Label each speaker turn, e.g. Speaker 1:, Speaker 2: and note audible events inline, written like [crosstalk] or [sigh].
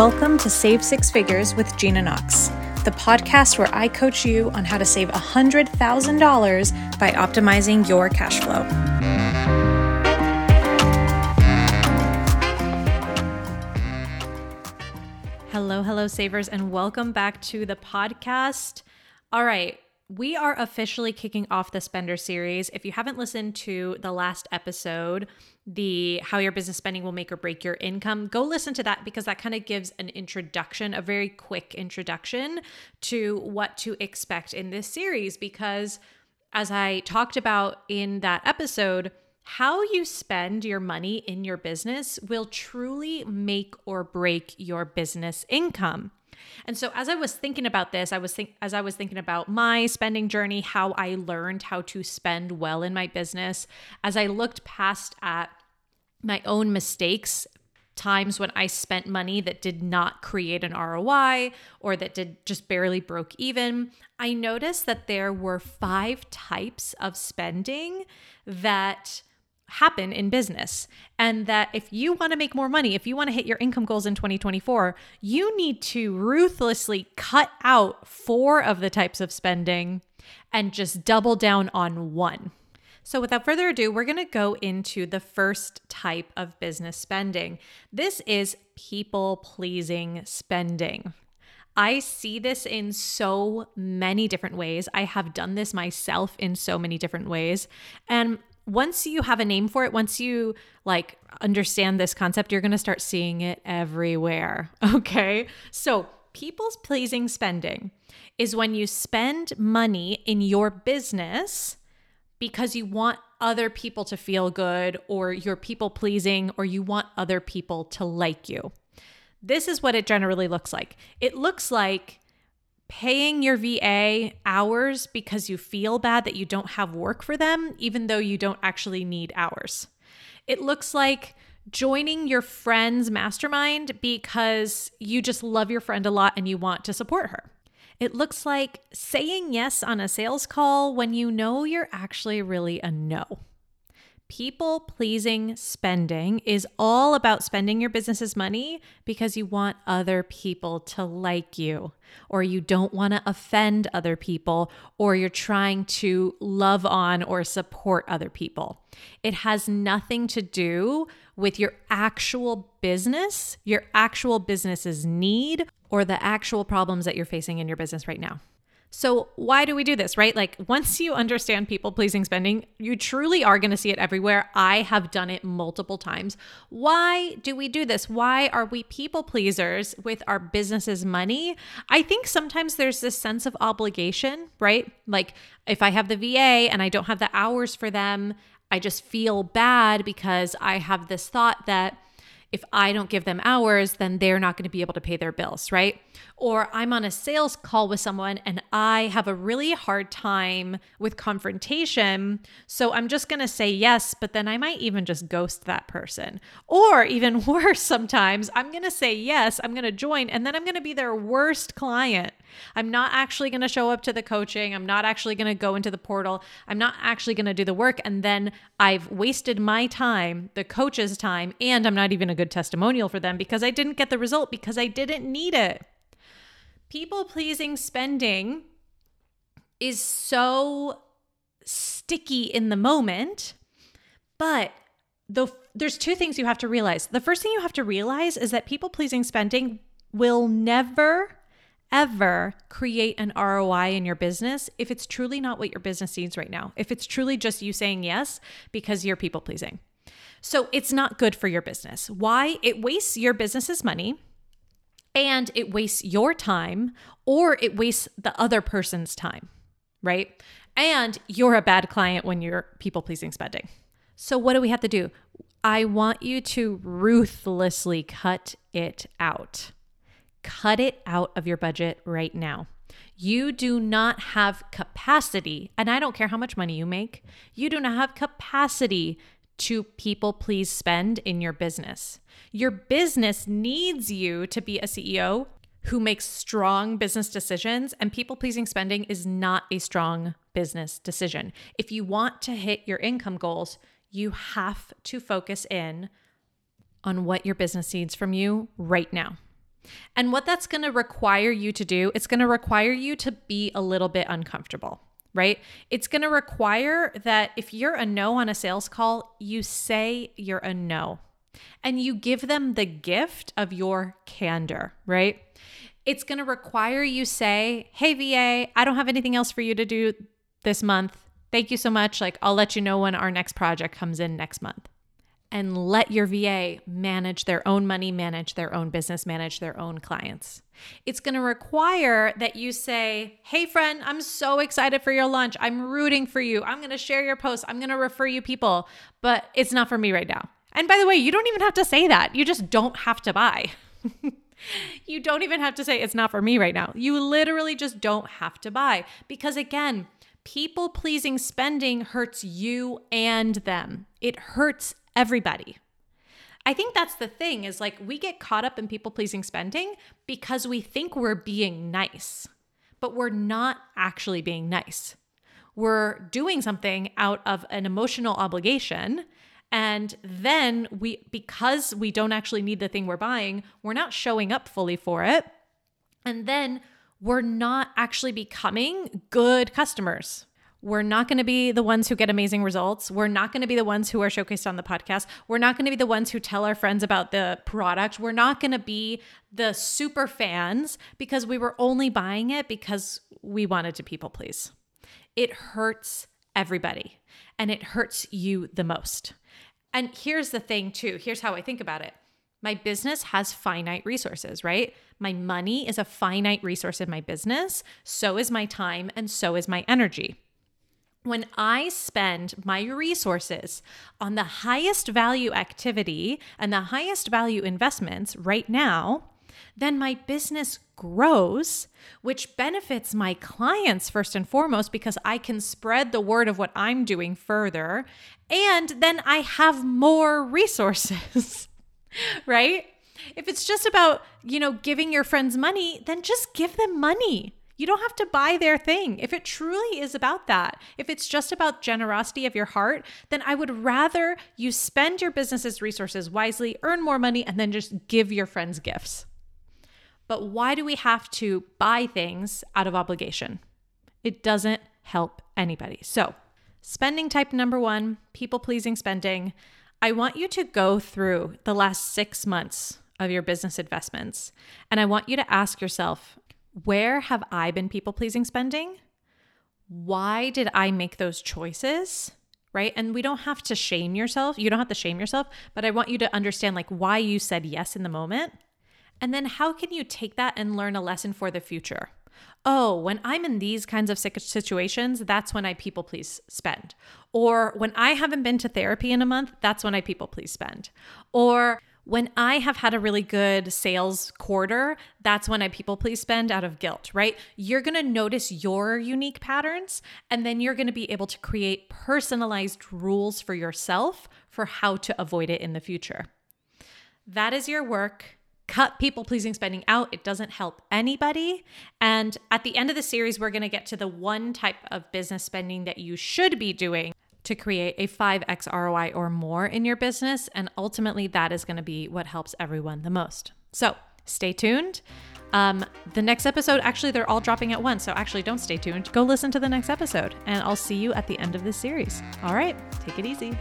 Speaker 1: Welcome to Save Six Figures with Gina Knox, the podcast where I coach you on how to save $100,000 by optimizing your cash flow. Hello, hello, savers, and welcome back to the podcast. All right, we are officially kicking off the spender series. If you haven't listened to the last episode, the how your business spending will make or break your income, go listen to that because that kind of gives an introduction, a very quick introduction to what to expect in this series. Because as I talked about in that episode, how you spend your money in your business will truly make or break your business income. And so as I was thinking about this, I was think as I was thinking about my spending journey, how I learned how to spend well in my business, as I looked past at my own mistakes times when I spent money that did not create an ROI or that did just barely broke even, I noticed that there were five types of spending that happen in business. And that if you want to make more money, if you want to hit your income goals in 2024, you need to ruthlessly cut out four of the types of spending and just double down on one. So, without further ado, we're going to go into the first type of business spending. This is people pleasing spending. I see this in so many different ways. I have done this myself in so many different ways. And once you have a name for it, once you like understand this concept, you're going to start seeing it everywhere. [laughs] Okay. So, people's pleasing spending is when you spend money in your business because you want other people to feel good or you're people pleasing or you want other people to like you. This is what it generally looks like. It looks like paying your VA hours because you feel bad that you don't have work for them, even though you don't actually need hours. It looks like joining your friend's mastermind because you just love your friend a lot and you want to support her. It looks like saying yes on a sales call when you know you're actually really a no. People pleasing spending is all about spending your business's money because you want other people to like you, or you don't want to offend other people, or you're trying to love on or support other people. It has nothing to do with your actual business, your actual business's need, or the actual problems that you're facing in your business right now. So, why do we do this, right? Like, once you understand people pleasing spending, you truly are going to see it everywhere. I have done it multiple times. Why do we do this? Why are we people pleasers with our business's money? I think sometimes there's this sense of obligation, right? Like, if I have the VA and I don't have the hours for them, I just feel bad because I have this thought that if I don't give them hours, then they're not going to be able to pay their bills, right? Or I'm on a sales call with someone and I have a really hard time with confrontation. So I'm just going to say yes, but then I might even just ghost that person. Or even [laughs] worse, sometimes I'm going to say yes, I'm going to join, and then I'm going to be their worst client. I'm not actually going to show up to the coaching. I'm not actually going to go into the portal. I'm not actually going to do the work. And then I've wasted my time, the coach's time, and I'm not even a good testimonial for them because I didn't get the result because I didn't need it. People pleasing spending is so sticky in the moment, but the, there's two things you have to realize. The first thing you have to realize is that people pleasing spending will never ever create an ROI in your business if it's truly not what your business needs right now. If it's truly just you saying yes because you're people pleasing. So it's not good for your business. Why? It wastes your business's money and it wastes your time or it wastes the other person's time, right? And you're a bad client when you're people pleasing spending. So what do we have to do? I want you to ruthlessly cut it out. Cut it out of your budget right now. You do not have capacity, and I don't care how much money you make, you do not have capacity to people please spend in your business. Your business needs you to be a CEO who makes strong business decisions, and people pleasing spending is not a strong business decision. If you want to hit your income goals, you have to focus in on what your business needs from you right now. And what that's going to require you to do, it's going to require you to be a little bit uncomfortable, right? It's going to require that if you're a no on a sales call, you say you're a no and you give them the gift of your candor, right? It's going to require you say, "Hey VA, I don't have anything else for you to do this month. Thank you so much. Like I'll let you know when our next project comes in next month." And let your VA manage their own money, manage their own business, manage their own clients. It's going to require that you say, Hey, friend, I'm so excited for your launch. I'm rooting for you. I'm going to share your posts. I'm going to refer you people, but it's not for me right now. And by the way, you don't even have to say that. You just don't have to buy. [laughs] you don't even have to say it's not for me right now. You literally just don't have to buy because, again, people pleasing spending hurts you and them. It hurts everybody. I think that's the thing is like we get caught up in people pleasing spending because we think we're being nice, but we're not actually being nice. We're doing something out of an emotional obligation and then we, because we don't actually need the thing we're buying, we're not showing up fully for it. And then we're not actually becoming good customers. We're not going to be the ones who get amazing results. We're not going to be the ones who are showcased on the podcast. We're not going to be the ones who tell our friends about the product. We're not going to be the super fans because we were only buying it because we wanted to people please. It hurts everybody and it hurts you the most. And here's the thing, too. Here's how I think about it my business has finite resources, right? My money is a finite resource in my business. So is my time, and so is my energy. When I spend my resources on the highest value activity and the highest value investments right now, then my business grows, which benefits my clients first and foremost because I can spread the word of what I'm doing further. And then I have more resources, [laughs] right? If it's just about, you know, giving your friends money, then just give them money. You don't have to buy their thing. If it truly is about that, if it's just about generosity of your heart, then I would rather you spend your business's resources wisely, earn more money, and then just give your friends gifts. But why do we have to buy things out of obligation? It doesn't help anybody. So, spending type number one, people pleasing spending. I want you to go through the last six months of your business investments. And I want you to ask yourself, where have I been people pleasing spending? Why did I make those choices? Right. And we don't have to shame yourself. You don't have to shame yourself, but I want you to understand like why you said yes in the moment and then how can you take that and learn a lesson for the future? Oh, when I'm in these kinds of situations, that's when I people please spend. Or when I haven't been to therapy in a month, that's when I people please spend. Or when I have had a really good sales quarter, that's when I people please spend out of guilt, right? You're gonna notice your unique patterns, and then you're gonna be able to create personalized rules for yourself for how to avoid it in the future. That is your work cut people pleasing spending out. It doesn't help anybody. And at the end of the series, we're to get to the one type of business spending that you should be doing to create a 5x ROI or more in your business. And ultimately, that is going to be what helps everyone the most. So stay tuned. Um, the next episode, actually, they're all dropping at once. So actually, don't stay tuned. Go listen to the next episode, and I'll see you at the end of this series. All right, take it easy.